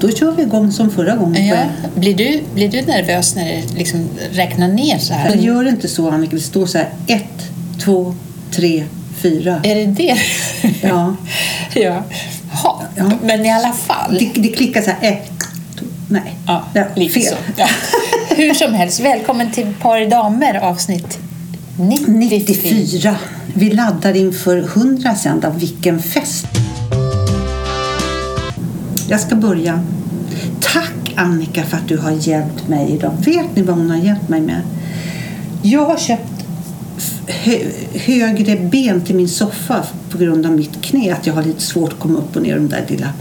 då kör vi igång som förra gången. Ja. Blir, du, blir du nervös när det liksom räknar ner så här? Jag gör inte så Annika, det står så här ett, två, tre, fyra. Är det det? Ja. ja. Ha. Ja. Men i alla fall. Det, det klickar så här ett, två, nej. Ja, Ja, lite fel. så. Ja. Hur som helst, välkommen till Par i damer avsnitt 94. 94. Vi laddar inför 100 sen. Vilken fest! Jag ska börja. Tack Annika för att du har hjälpt mig idag. Vet ni vad hon har hjälpt mig med? Jag har köpt högre ben till min soffa på grund av mitt knä. Att jag har lite svårt att komma upp och ner de där lilla...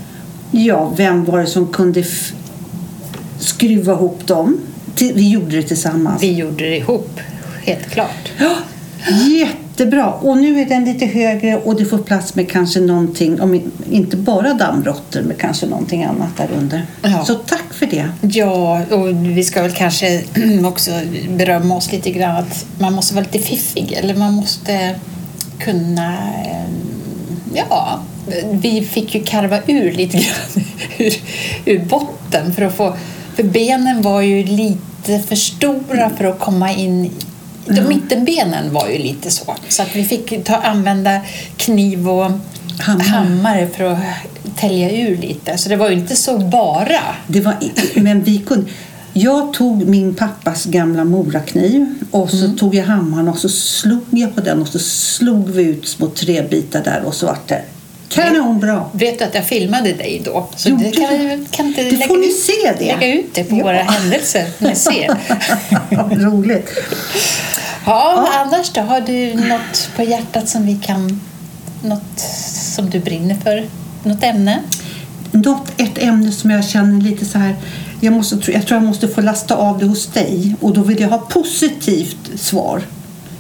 Ja, vem var det som kunde skruva ihop dem? Vi gjorde det tillsammans. Vi gjorde det ihop, helt klart. Ja, jättebra. Och nu är den lite högre och det får plats med kanske någonting, om inte bara dammråttor, men kanske någonting annat där under. Ja. Så tack för det. Ja, och vi ska väl kanske också berömma oss lite grann att man måste vara lite fiffig eller man måste kunna... eh, Ja, vi fick ju karva ur lite grann ur, ur botten för att få... För benen var ju lite för stora för att komma in de mittenbenen var ju lite så. Så att vi fick ta, använda kniv och Hammare. hammare för att tälja ur lite. Så det var ju inte så bara. det var, men vi kunde... Jag tog min pappas gamla morakniv och så tog jag hammaren och så slog jag på den och så slog vi ut små träbitar där och så vart det kanonbra. Vet du att jag filmade dig då? Så Gjorde det kan, vi- kan inte Det lägga får ni ut, se det. lägga ut det på Ja. våra händelser. Ni ser. Roligt. Ja, annars då? Har du något på hjärtat som vi kan... Något som du brinner för? Något ämne? Något, ett ämne som jag känner lite så här jag, måste, jag tror jag måste få lasta av det hos dig och då vill jag ha positivt svar.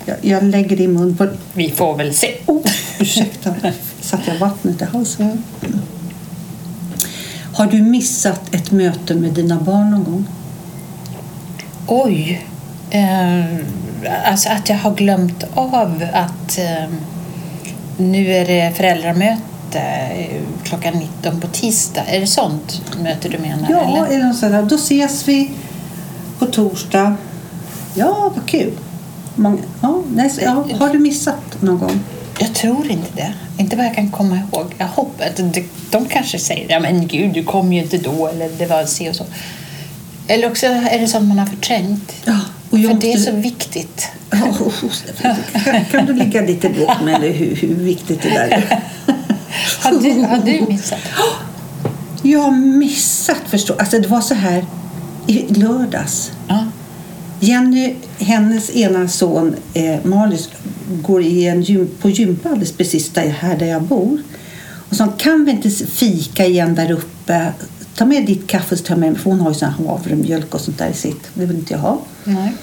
Jag, jag lägger det i mun på... Vi får väl se. Oh, ursäkta, satte jag vattnet i halsen? Har du missat ett möte med dina barn någon gång? Oj! Eh, alltså att jag har glömt av att eh, nu är det föräldramöte eh, klockan 19 på tisdag. Är det sånt möte du menar? Ja, eller? eller något sånt där. Då ses vi på torsdag. Ja, vad kul. Många, ja, nej, så- ja, har du missat någon gång? Jag tror inte det. Inte vad jag kan komma ihåg. Jag hoppas, de, de kanske säger ja men gud, du kom ju inte då eller det var se och så. Eller också är det sånt man har förträngt. Ja, och jag För det är så viktigt. Ja, kan du ligga lite lågt med det, hur, hur viktigt det där är? Har du, har du missat? Jag har missat, förstå. Alltså det var så här i lördags. Ja. Jenny, hennes ena son eh, Malus, går i en gym, på gympa alldeles precis där, här där jag bor. Och så kan vi inte fika igen där uppe? Ta med ditt kaffe så tar jag med för hon har ju sån här havremjölk och sånt där i sitt. Det vill inte jag ha. Nej.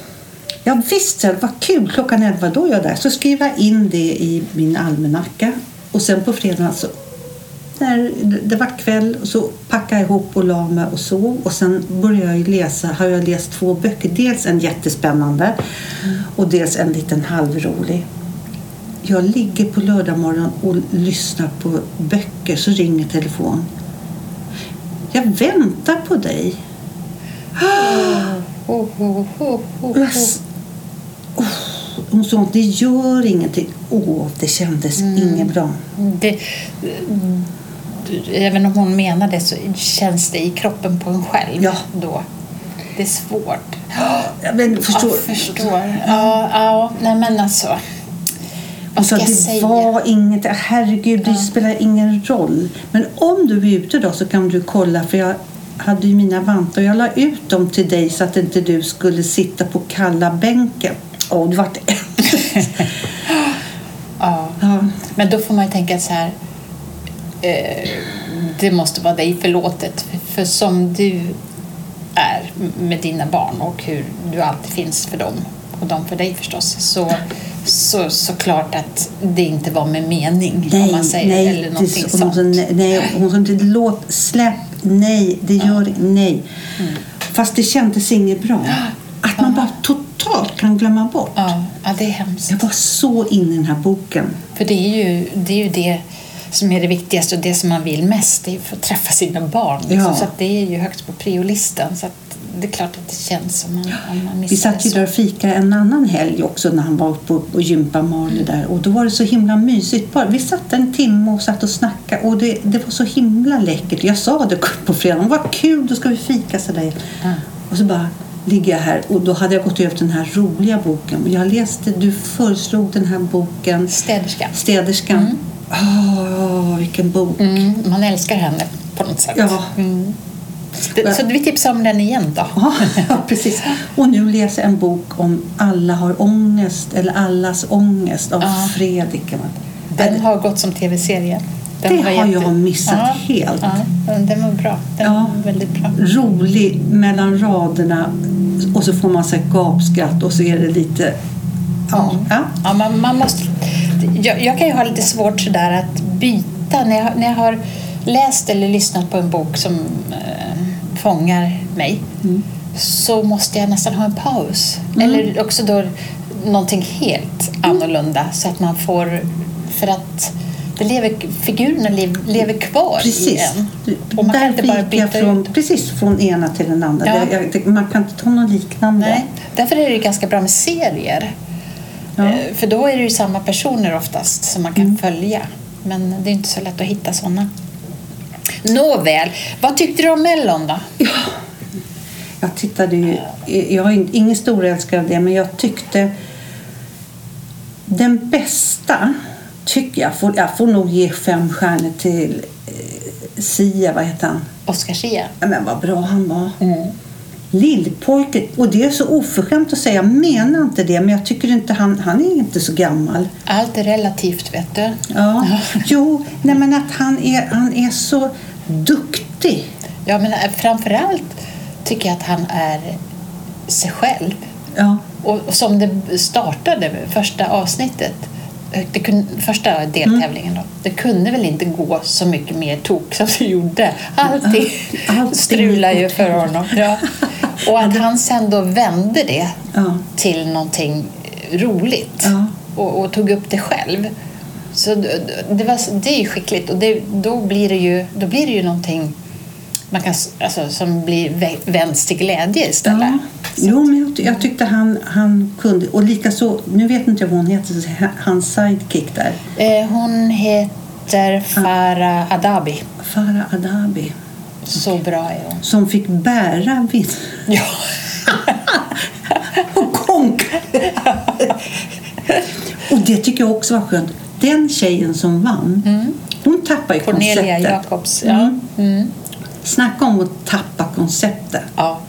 Ja visst, så vad kul. Klockan 11 då är jag där. Så skriver jag in det i min almanacka. Och sen på fredagen så när det var kväll så packade jag ihop och la mig och sov. Och sen började jag läsa, har jag läst två böcker. Dels en jättespännande och dels en liten halvrolig. Jag ligger på lördag morgon och lyssnar på böcker så ringer telefon. Jag väntar på dig. Oh, oh, oh, oh, oh. oh, Hon sa det gör ingenting. Åh, det kändes inget bra. Det, även om hon menar det så känns det i kroppen på en själv Ja. då. Det är svårt. Ja, Men förstår, Jag förstår. Ja, ja, nej men alltså. Vad ska jag det säga? var inget. Herregud, det spelar ingen roll. Men om du är ute då så kan du kolla. För jag hade ju mina vantar och jag la ut dem till dig så att inte du skulle sitta på kalla bänken. Åh, det vart Ja. ja. Men då får man ju tänka så här. Eh, det måste vara dig förlåtet. För, som du är med dina barn och hur du alltid finns för dem och de för dig förstås. Så, så, så klart att det inte var med mening om man säger nej, eller någonting det, hon, sånt. sa nej, nej, hon sa inte låt, släpp, nej, det gör nej. Mm. Fast det kändes inget bra. Att man bara totalt kan glömma bort. Ja, ja, det är hemskt. Jag var så inne i den här boken. För det är ju det, är ju det som är det viktigaste och det som man vill mest, det är att få träffa sina barn. Liksom. Ja. Så det är ju högst på priolistan. Så att det är klart att det känns som man, om man missar Vi satt ju där och fika en annan helg också när han var uppe och gympade Marley där. Och då var det så himla mysigt. Bara- Vi satt en timme och satt och snackade och det, det var så himla läckert. Jag sa det på fredagen, vad kul, då ska vi fika sådär. Ja. Och så bara ligger jag här och då hade jag gått över den här roliga boken. Jag läste, du föreslog den här boken Städerska. Städerskan. Åh, vilken bok. Mm, man älskar henne på något sätt. Ja. Mm. Det, så vi tipsar om den igen då. Ja, precis. Och nu läser jag en bok om Alla har ångest, eller Allas ångest av Ja. Fredrik. Den har gått som tv-serie. Den Det har jag missat helt. Ja, men den var bra. Den Ja. var väldigt bra. Rolig mellan raderna och så får man sig gapskratt och så är det lite... Ja, ja. Ja, man, man måste, jag, jag kan ju ha lite svårt sådär att byta. När jag, när jag har läst eller lyssnat på en bok som eh, fångar mig Mm. så måste jag nästan ha en paus. Eller också då någonting helt annorlunda så att man får... För att det lever, figurerna lev, lever kvar i Precis. en. Och man kan Där inte bara byta från, ut. precis från ena till den andra. Ja. Det- man kan inte ta något liknande. Nej, därför är det ganska bra med serier. Ja. Eh, För då är det ju samma personer oftast som man kan Mm. följa. Men det är inte så lätt att hitta sådana. Nåväl, vad tyckte du om Mellon då? Jag tittade ju, jag är in- ingen storälskare av det, men jag tyckte den bästa tycker jag, får, jag får nog ge fem stjärnor till eh, Sia, vad heter han? Oscar Zia? Ja, men vad bra han var. Lillpojke, och det är så oförskämt att säga, jag menar inte det, men jag tycker inte han, han är inte så gammal. Allt är relativt, vet du. Ja. Jo, nej men att han är, han är så duktig. Ja, men eh, framförallt tycker jag att han är sig själv. Ja. Och som det startade, första avsnittet, eh, det kunde, första deltävlingen då, det kunde väl inte gå så mycket mer tok som det gjorde. Allting Allting strulade ju för honom. Ja. Och att han sen då vände det Ja. till någonting roligt Ja. och, och tog upp det själv. Så det, var, det är ju skickligt och det, då, blir det ju, då blir det ju någonting man kan, alltså, som blir vä- vänds till glädje istället. Ja. Jo, men jag, ty- jag tyckte han, han kunde. Och likaså, nu vet inte jag vad hon heter, hans sidekick där. Eh, Hon heter Farah Adabi. Farah Adabi. Så bra är hon. Som fick bära vin Ja. och konka. och det tycker jag också var skönt. Den tjejen som vann, hon tappade ju Cornelia konceptet. Jacobs. Ja. Mm. Mm. Snacka om att tappa konceptet. ja,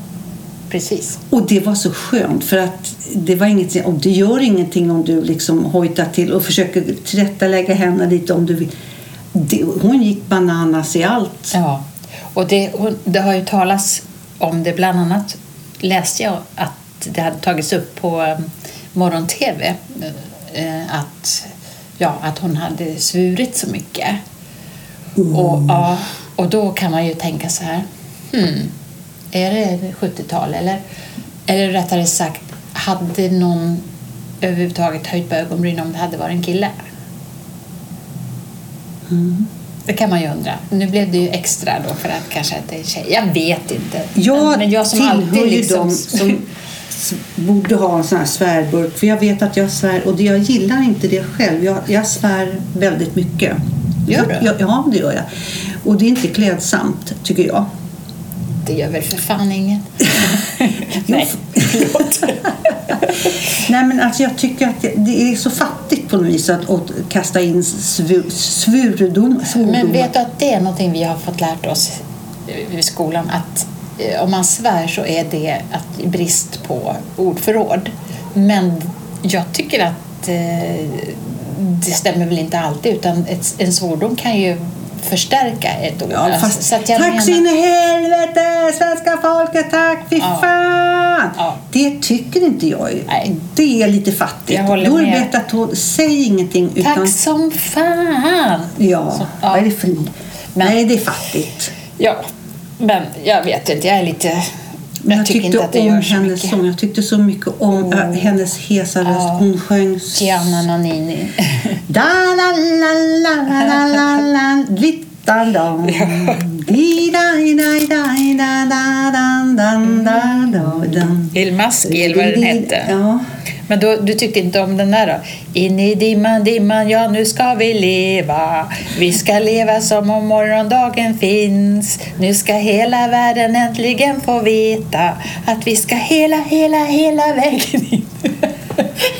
precis. Och det var så skönt för att det var inget, och det gör ingenting om du liksom hojtar till och försöker tillrättalägga henne lite om du vill. Det, hon gick bananas i allt. Ja. Och det, det har ju talats om det, bland annat läste jag att det hade tagits upp på um, morgon-tv eh, att, ja, att hon hade svurit så mycket. Och, ja, och då kan man ju tänka så här, hmm, är det 70-tal eller, eller rättare sagt, hade någon överhuvudtaget höjt på ögonbrynen om det hade varit en kille? Det kan man ju undra. Nu blev det ju extra då för att kanske att det är en tjej. Jag vet inte. Jag, Men jag som tillhör alltid ju liksom... de som borde ha en sån här svärburk. För jag vet att jag svär och det, jag gillar inte det själv. Jag, jag svär väldigt mycket. Gör du? Jag, ja, det gör jag. Och det är inte klädsamt, tycker jag. Det gör väl för fan ingen. Nej, förlåt. Nej, men alltså jag tycker att det, det är så fattigt på något vis att, att kasta in svur, svurdom, svordomar. Men vet du att det är någonting vi har fått lärt oss i skolan att eh, om man svär så är det att brist på ordförråd. Men jag tycker att eh, det stämmer väl inte alltid utan ett, en svordom kan ju förstärka ett ord. Ja, fast så att jag tack menar- så in i helvete, svenska folket, tack, fy Ja. fan! Ja. Det tycker inte jag. Nej. Det är lite fattigt. Då är det bättre att hon, säg ingenting utan... Tack som fan! Ja, Så, vad är det för... Men- Nej, det är fattigt. Ja, men jag vet inte. Jag är lite... Men Jag tyckte inte om hennes mycket. sång. Jag tyckte så mycket om Oh. äh, hennes hesa röst. Ja. Hon sjöng... Gianna Nannini. Da la la la la la la la Littan dan dan Il Maski, eller vad den hette. Ja. Men då, du tyckte inte om den där då? In i dimman, dimman, ja nu ska vi leva. Vi ska leva som om morgondagen finns. Nu ska hela världen äntligen få veta att vi ska hela, hela, hela vägen in,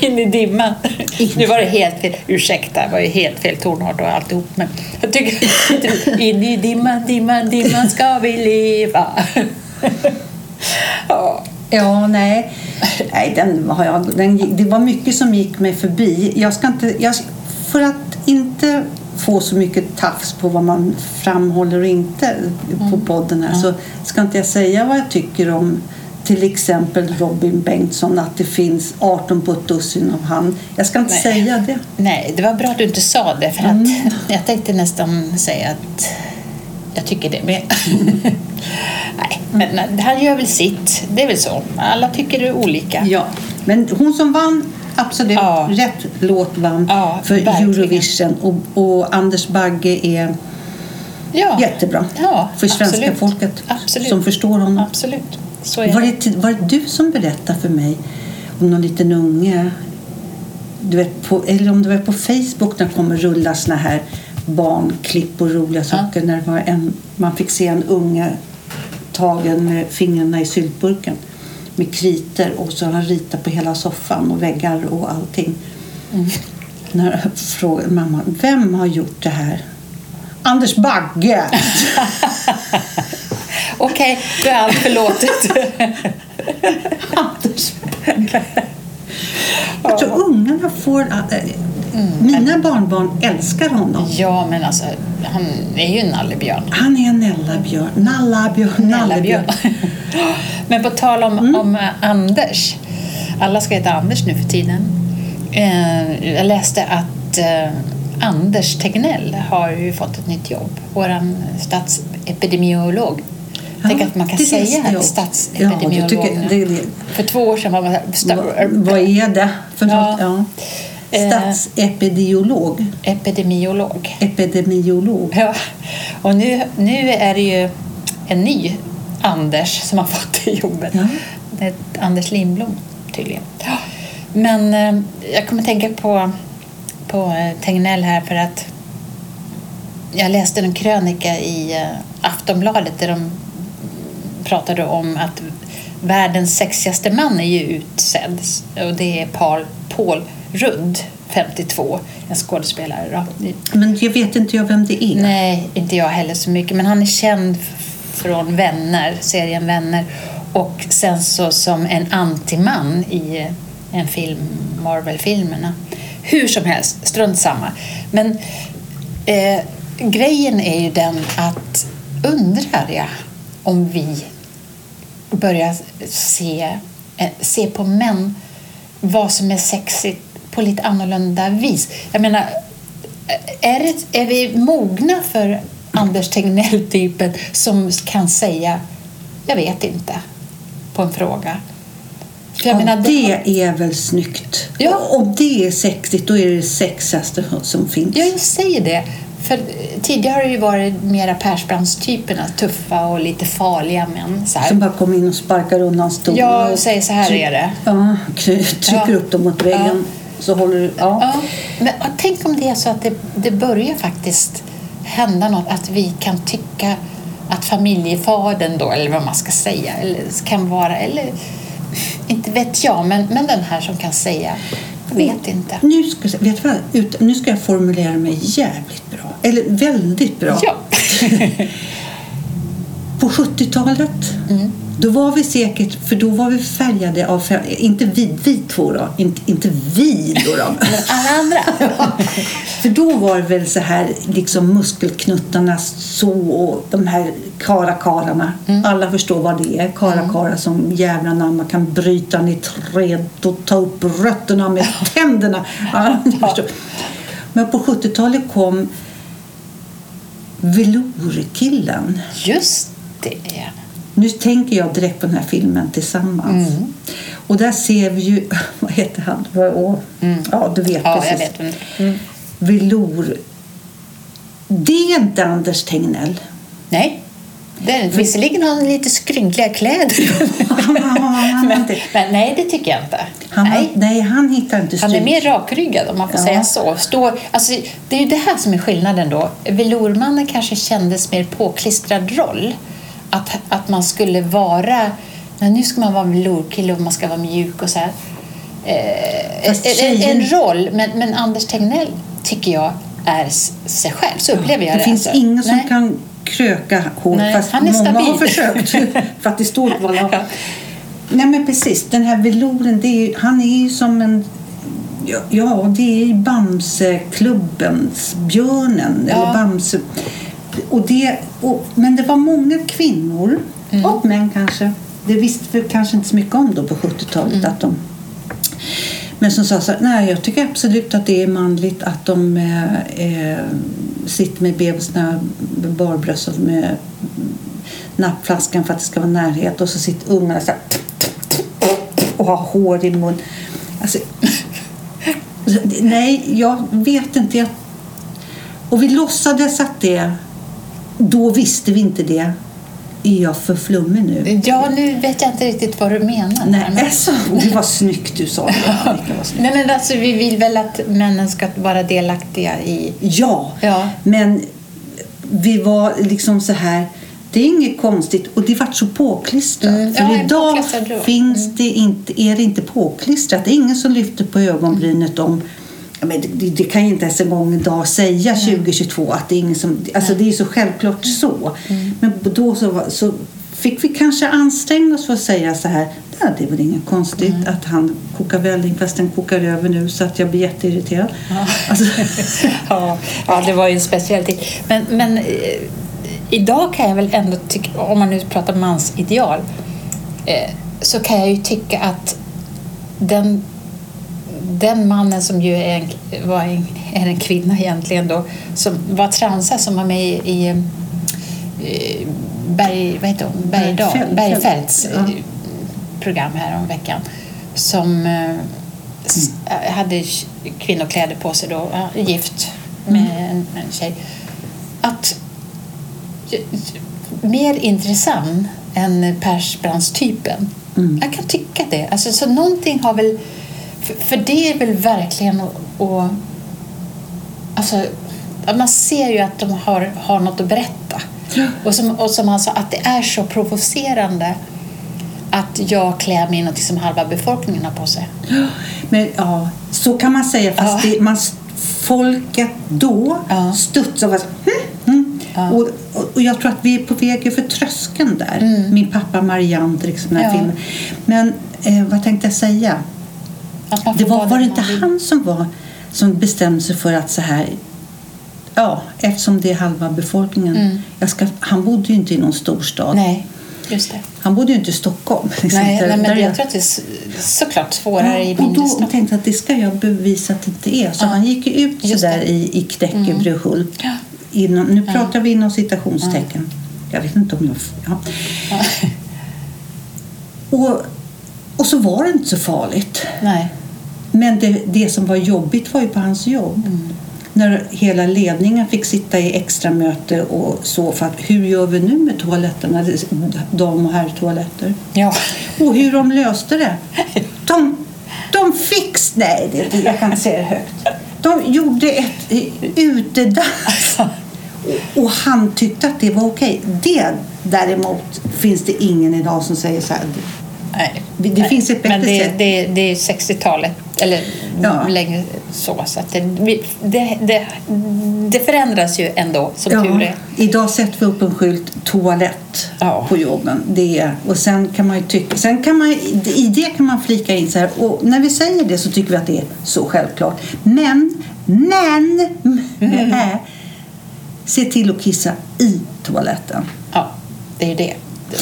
in i dimman. Nu var det helt fel. Ursäkta, det var ju helt fel tonart och alltihop. Men jag tycker in i dimman, dimman, dimman ska vi leva. ja. Ja, nej. nej den har jag, den, det var mycket som gick mig förbi. Jag ska inte, jag, för att inte få så mycket tafs på vad man framhåller och inte på podden här så ska inte jag säga vad jag tycker om till exempel Robin Bengtsson, att det finns 18 på ett dussin av han. Jag ska inte Nej. säga det. Nej, det var bra att du inte sa det. För att Jag tänkte nästan säga att jag tycker det med. Nej, men han gör väl sitt. Det är väl så. Alla tycker det är olika. Ja, men hon som vann, absolut Ja. rätt låt vann Ja, för verkligen. Eurovision. Och, och Anders Bagge är Ja. jättebra Ja, för svenska absolut. folket Absolut. som förstår honom. Absolut. Så är Var det. var det du som berättade för mig om någon liten unge? Du vet, på, eller om det var på Facebook när det kommer rulla såna här barnklipp och roliga saker. När det var en, man fick se en unge tagen med fingrarna i syltburken med kriter och så har han ritat på hela soffan och väggar och allting. När jag frågade mamma, vem har gjort det här? Anders Bagge! Okej, då är allt förlåtet. Anders. Jag tror ungarna får... äh, Mina barnbarn älskar honom. ja, men alltså, han är ju en nallebjörn. Han är en nallabjörn. Nallabjörn. Nallebjörn. Men på tal om, Mm. om eh, Anders. Alla ska heta Anders nu för tiden. Eh, jag läste att eh, Anders Tegnell har ju fått ett nytt jobb. Vår statsepidemiolog. Tänk Ja, att man kan det säga Ja, tycker nu. det, För två år sedan var man så här, vad, är det för Ja. något? Ja. Eh. Statsepidemiolog. epidemiolog. Epidemiolog. Ja, och nu, nu är det ju en ny Anders som har fått det jobbet. Ja. Det är Anders Lindblom tydligen. Ja. Men eh, jag kommer tänka på, på eh, Tegnell här för att jag läste en krönika i Aftonbladet där de pratade om att världens sexigaste man är ju utsedd och det är Paul, Paul Rudd, 52, en skådespelare. Då. Men jag vet inte jag vem det är. Nej, inte jag heller så mycket. Men han är känd från Vänner, serien Vänner. Och sen så som en antiman i en film, Marvel-filmerna. Hur som helst, strunt samma. Men eh, grejen är ju den att undrar jag om vi börjar se, eh, se på män vad som är sexigt på lite annorlunda vis. Jag menar, är, det, är vi mogna för Anders Tegnell-typen som kan säga jag vet inte på en fråga? För jag Ja, menar, det är väl snyggt. Ja. Om det är sexigt, då är det det sexigaste som finns. Ja, jag säger det. För tidigare har det ju varit mera Persbrandstyperna, tuffa och lite farliga män. Så här. Som bara kommer in och sparkar undan stolen. Ja, och säger så här är det. Ja, trycker Ja. upp dem mot väggen. Så håller du... Ja. Ja, men ja, tänk om det är så att det, det börjar faktiskt hända något, att vi kan tycka att familjefadern då, eller vad man ska säga, eller kan vara, eller inte vet jag, men, men den här som kan säga, vet inte. Nu ska, jag- vet vad? Ut, nu ska jag formulera mig jävligt. Eller väldigt bra. Ja. På 70-talet, Mm. då var vi säkert, för då var vi färgade av, inte vi, vi två då, inte, inte vi då. då. Men alla andra. För då var det väl så här, liksom muskelknuttarna så och de här karakararna. Mm. Alla förstår vad det är. Karakara som jävla namn. Man kan bryta ner träd och ta upp rötterna med tänderna. Ja. Men på 70-talet kom velourkillen. Just det. Nu tänker jag direkt på den här filmen Tillsammans. Mm. Och där ser vi ju, vad heter han? Åh, Ja, du vet Mm. Ja, jag precis. vet. det är. Mm. Velour. Det är inte Anders Tegnell. Nej. Är, visserligen har han lite skrynkliga kläder. Men, men nej, det tycker jag inte. han, nej. nej, han hittar inte Han är mer rakryggad om man får Ja. säga så. Står, alltså, det är ju det här som är skillnaden då. Velourmannen kanske kändes mer påklistrad roll. Att, att man skulle vara, nej, nu ska man vara velourkille och man ska vara mjuk och så här. Eh, en, en roll, men, men Anders Tegnell tycker jag är sig själv. Så upplever jag det det. finns alltså. ingen som Nej. kan kröka hår Nej, fast han är många har stabil. försökt för att det står. Ja. Nej men precis, den här velouren, det är, han är ju som en Ja, ja, det är Bamseklubbens Björnen. Ja. Eller Bamse. Och det, och, men det var många kvinnor, Mm. och män kanske. Det visste vi kanske inte så mycket om då på 70-talet. Mm. Att de, men som sa så här, nej jag tycker absolut att det är manligt att de eh, eh sitter med bebisarna med barbröst och med nappflaskan för att det ska vara närhet och så sitter ungarna så här och har hår i mun. Alltså, nej, jag vet inte. Jag, och vi låtsades att det... Då visste vi inte det. Är jag för flummig nu? Ja, nu vet jag inte riktigt vad du menar. Nej, men- alltså, det var snyggt du sa det. Nej, men alltså, vi vill väl att männen ska vara delaktiga i... Ja, Ja. men vi var liksom så här... Det är inget konstigt och det vart så påklistrat. Mm, För ja, idag finns det inte, är det inte påklistrat. Det är ingen som lyfter på ögonbrynet om men det, det kan ju inte ens en gång idag säga 2022 att det är ingen som... Alltså det är så självklart så. Mm. Men då så, så fick vi kanske anstränga oss för att säga så här. Ja, det är väl inget konstigt Mm. att han kokar välling fast den kokar över nu så att jag blir jätteirriterad. Alltså, Ja, ja, det var ju en speciell tid. Men, men eh, idag kan jag väl ändå tycka, om man nu pratar mansideal, eh, så kan jag ju tycka att den, den mannen som ju är en, var en, är en kvinna egentligen då, som var transa, som var med i, i eh, Berg, vad heter hon? Bergdahl, Bergfeldt. Bergfeldts Ja. eh, program här om veckan som eh, Mm. hade kvinnokläder på sig då, gift med Mm. en, en tjej. Att mer intressant än Persbrandts-typen. Mm. Jag kan tycka det. Alltså, så någonting har väl... För, för det är väl verkligen att... att- Alltså, man ser ju att de har, har något att berätta. Och som, och som han sa, att det är så provocerande att jag klär mig i något som halva befolkningen har på sig. Men ja, så kan man säga. Fast Ja. det, man, folket då Ja. studsade och hm, hm. Ja. Och, och, jag tror att vi är på väg över tröskeln där. Min pappa Marianne till exempel, den här Mm. Filmen. Men eh, vad tänkte jag säga? Det var, var det inte han som, var, som bestämde sig för att så här Ja, eftersom det är halva befolkningen. Mm. Jag ska, han bodde ju inte i någon storstad. Nej, just det. Han bodde ju inte i Stockholm. liksom, Nej, där- nej, men är- jag tror att det är såklart svårare i Ja, och mindre då stad. tänkte jag att det ska jag bevisa att det inte är. Så Ja. han gick ju ut Just sådär det. Mm. i, i Knäckebröhult. Ja. Inom, nu pratar vi inom citationstecken. Jag vet inte om jag... Ja. Ja. Och, och så var det inte så farligt. Nej. Men det, det som var jobbigt var ju på hans jobb. Mm. När hela ledningen fick sitta i extra möte och så för att hur gör vi nu med toaletterna, dam och herrtoaletter? Ja. Och hur de löste det. De, de fix... Nej, det, jag kan inte säga det högt. De gjorde ett utedans. Och, han tyckte att det var okej. Det däremot finns det ingen idag som säger så här. Nej. Det- det Nej. finns ett bättre Men det, sätt. det, det är 60-talet, eller Ja. längre så. så att det, det, det, det förändras ju ändå, som tur är. idag sätter vi upp en skylt toalett Ja. på jobben. Det och sen kan man ju tycka, sen kan man, i det kan man flika in så här. Och när vi säger det så tycker vi att det är så självklart. Men, men, Mm. äh, se till att kissa i toaletten. Ja, det är ju det.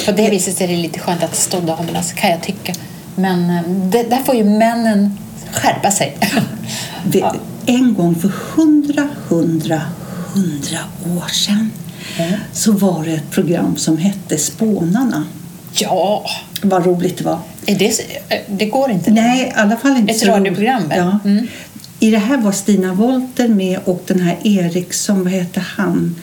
På det viset är det lite skönt att det står damerna, så kan jag tycka. Men eh, det, där får ju männen skärpa sig. Vi, Ja. En gång för hundra, hundra, hundra år sedan Mm. så var det ett program som hette Spånarna. Ja, Vad roligt det var. det, det går inte. Nej, i alla fall inte Ett radioprogram? Ja. Mm. I det här var Stina Wolter med och den här Eriksson, vad heter han?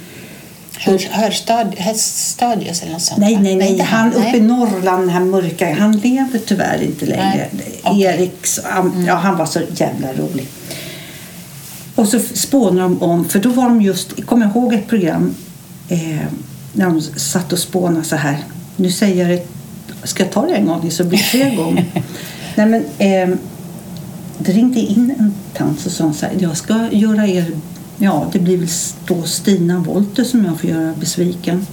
Hör, hörstad, Höststadius eller något sånt? Nej, nej, nej. inte Han uppe i nej. Norrland, den här mörka, han lever tyvärr inte längre. Nej, okej. Mm. Eriks, ja, han var så jävla rolig. Och så spånar de om, för då var de just, kommer jag ihåg ett program eh, när de satt och spånade så här. Nu säger jag det, ska jag ta det en gång så blir det fler gånger? Nej, men, eh, det ringde in en tant och sa så här, jag ska göra er, ja det blir väl då Stina Wolter som jag får göra besviken.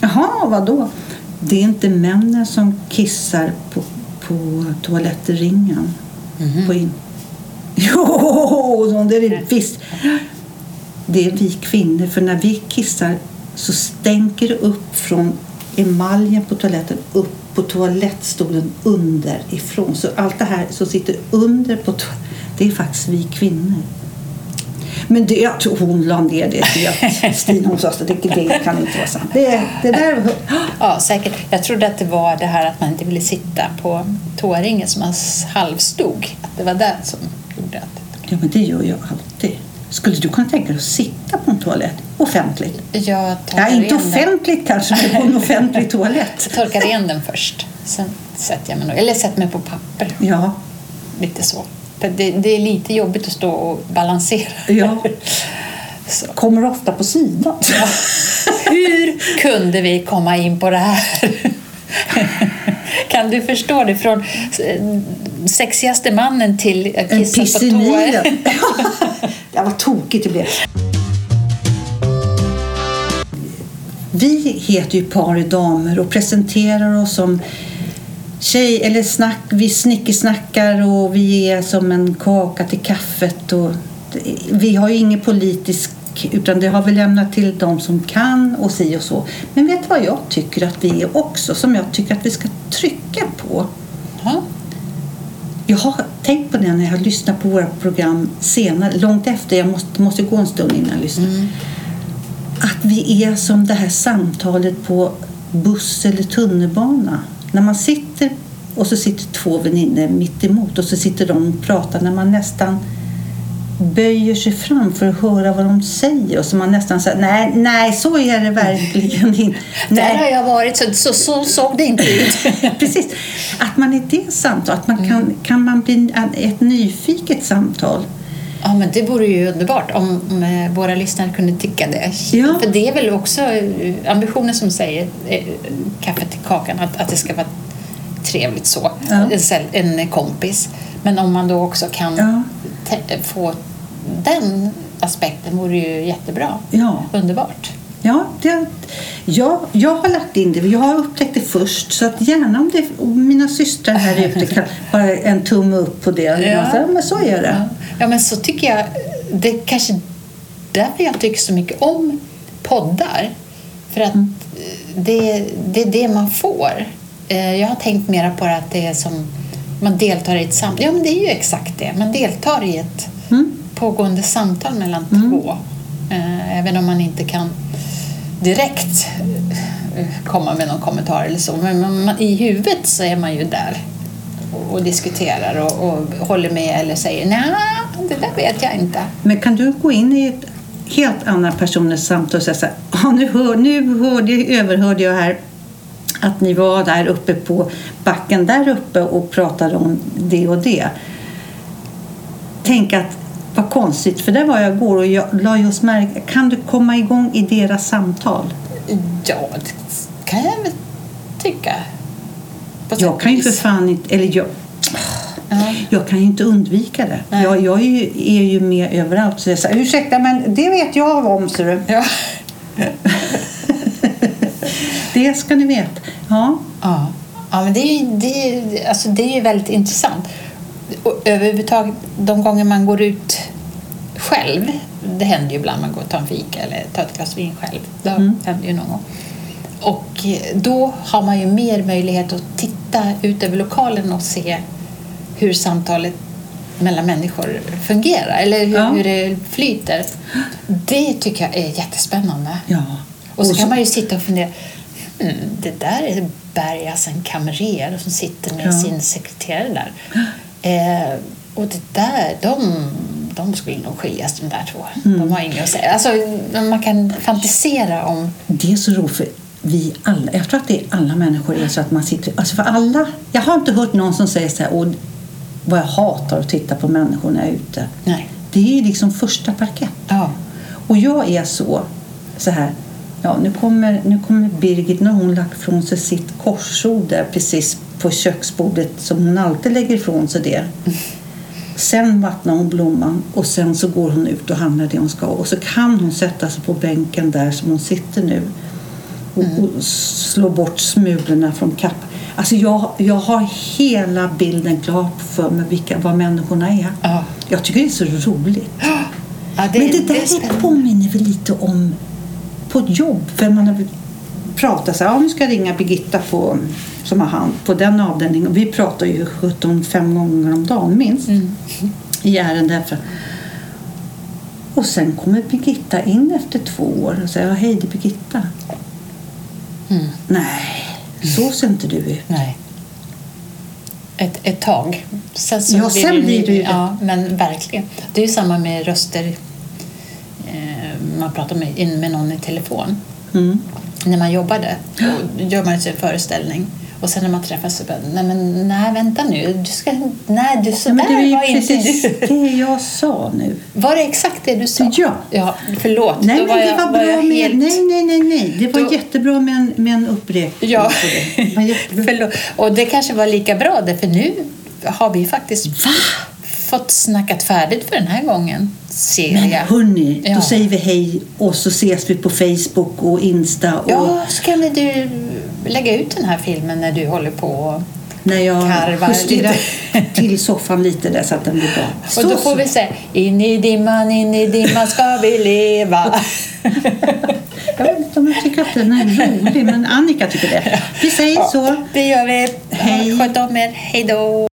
Jaha, vad då? Det är inte männen som kissar på, på toalettringen. På in. Jo, det är det visst. Det är vi kvinnor, för när vi kissar så stänker det upp från emaljen på toaletten upp på toalettstolen underifrån. Så allt det här som sitter under på to- det är faktiskt vi kvinnor. Men det, jag tror hon la ner det Stina hon sa att det, det kan inte vara sant. Det, det där, Ja, säkert. Jag trodde att det var det här att man inte ville sitta på toaringen som man halvstod. Att det var det som gjorde att... ja, men det gör jag alltid. Skulle du kunna tänka dig att sitta på en toalett offentligt? Jag Ja, inte igen den. offentligt kanske, men på en offentlig toalett. Jag torkar igen den först. Sen sätter jag mig eller sätter mig på papper. Ja, Lite så. Det, det är lite jobbigt att stå och balansera. Ja. Så. kommer ofta på sidan. Hur kunde vi komma in på det här? Kan du förstå det? Från eh, sexigaste mannen till att kissa på toa. Ja, vad tokigt det blev. Vi heter ju Par i damer och presenterar oss som tjej eller snack. Vi snickesnackar och vi är som en kaka till kaffet. Och vi har ju ingen politisk utan det har vi lämnat till de som kan och si och så. Men vet du vad jag tycker att vi är också? Som jag tycker att vi ska trycka på. Ja. Jag har tänkt på det när jag har lyssnat på våra program senare, långt efter. Jag måste, måste gå en stund innan jag lyssnar. Att vi är som det här samtalet på buss eller tunnelbana. När man sitter och så sitter två väninnor mitt emot och så sitter de och pratar när man nästan böjer sig fram för att höra vad de säger och så man nästan säger nej, nej, så är det verkligen inte. Där har jag varit, så, så, så såg det inte ut. Precis. Att man i det samtalet, att man kan, kan man bli ett nyfiket samtal. Ja, men det vore ju underbart om om, eh, våra lyssnare kunde tycka det. Ja. För det är väl också eh, ambitionen som säger eh, kaffe till kakan, att, att det ska vara trevligt så. Ja. En, en kompis. Men om man då också kan Ja. få den aspekten vore ju jättebra. Ja. Underbart. Ja, det, ja, jag har lagt in det. Jag har upptäckt det först. Så att gärna om, det, mina systrar här ute kan bara en tumme upp på det. Ja. Så, men så är det. Ja, men så tycker jag, det är kanske därför jag tycker så mycket om poddar. För att Mm. det, det är det man får. Eh, Jag har tänkt mera på det att det är som man deltar i ett samtal. Ja, men det är ju exakt det. Man deltar i ett Mm. pågående samtal mellan två. Eh, även om man inte kan direkt eh, komma med någon kommentar eller så. Men man, i huvudet så är man ju där och, och diskuterar och, och håller med eller säger nej, det där vet jag inte. Men kan du gå in i ett helt annat personers samtal och säga så här, nu, hör, nu hörde, överhörde jag här att ni var där uppe på backen där uppe och pratade om det och det. Tänk att vad konstigt, för där var jag igår och jag la just märke, kan du komma igång i deras samtal? Ja, det kan jag väl tycka. Jag kan ju för fan inte, eller jag, Ja. jag kan ju inte undvika det. Nej. Jag, jag är, ju, är ju med överallt. Så jag säger, ursäkta men det vet jag om ser du. Ja. Det ska ni veta. Ja. Ja, ja men det är, ju, det, är, alltså det är ju väldigt intressant. Och överhuvudtaget, de gånger man går ut själv, det händer ju ibland man går och tar en fika eller tar ett glas vin själv. Det händer ju någon gång. Och eh, då har man ju mer möjlighet att titta ut över lokalen och se hur samtalet mellan människor fungerar eller hur, Ja. hur det flyter. Det tycker jag är jättespännande. ja. Och så Och kan man ju sitta och fundera. mm, det där är Bergas en kamrer som sitter med Ja. sin sekreterare där. Eh, och det där, de, de skulle nog skiljas de där två. Mm. De har inget att säga. Alltså, man kan fantisera om... Det är så roligt för vi alla, jag tror att det är alla människor är så att man sitter, alltså för alla, jag har inte hört någon som säger så här, och vad jag hatar att titta på människor när jag är ute. Nej. Det är liksom första parkett. Ja. Och jag är så, så här, ja nu kommer, nu kommer Birgit, nu har hon lagt ifrån sig sitt korsord där precis på köksbordet som hon alltid lägger ifrån sig det. Sen vattnar hon blomman och sen så går hon ut och handlar det hon ska. Och så kan hon sätta sig på bänken där som hon sitter nu och, och slå bort smulorna från kappan. Alltså jag, jag har hela bilden klar för mig vilka, vad människorna är. Ja. Jag tycker det är så roligt. Ja, Men det där är det påminner väl lite om på ett jobb. För man har pratat så här, ja, nu ska jag ringa Birgitta på, som har hand på den avdelningen. Vi pratar ju 17 fem gånger om dagen minst Mm. i ärenden. Och sen kommer Birgitta in efter två år och säger, ja, hej det är Birgitta. Mm. Nej, så ser inte du ut. Nej. Ett, ett tag. Sen, så Ja, sen det blir det ju- Ja, men verkligen. Det är ju samma med röster. Eh, man pratar med, in med någon i telefon. Mm. När man jobbade då gör man en föreställning. Och sen när man träffas så bara, nej men nej vänta nu, du ska, nej du så Ja, men det var inte du. det jag sa nu. Var det exakt det du sa? Ja. ja förlåt. Nej, Då det jag- var bra jag med, helt- nej, nej, nej, nej. Det var Då- jättebra med en, med en uppräkning. Ja, det. Det var. Och det kanske var lika bra det, för nu har vi faktiskt Va? Fått snackat färdigt för den här gången, ser Men jag. hörni, Ja. då säger vi hej och så ses vi på Facebook och Insta. Och Ja, så kan du lägga ut den här filmen när du håller på. och- när jag karvar justerar till soffan lite där så att den blir bra. Och Så, då får så. vi säga in i dimman, in i dimman ska vi leva. Jag vet inte om jag tycker att den är rolig, men Annika tycker det. Vi säger så. Det gör vi. Hej. Sköt om er. Hej då.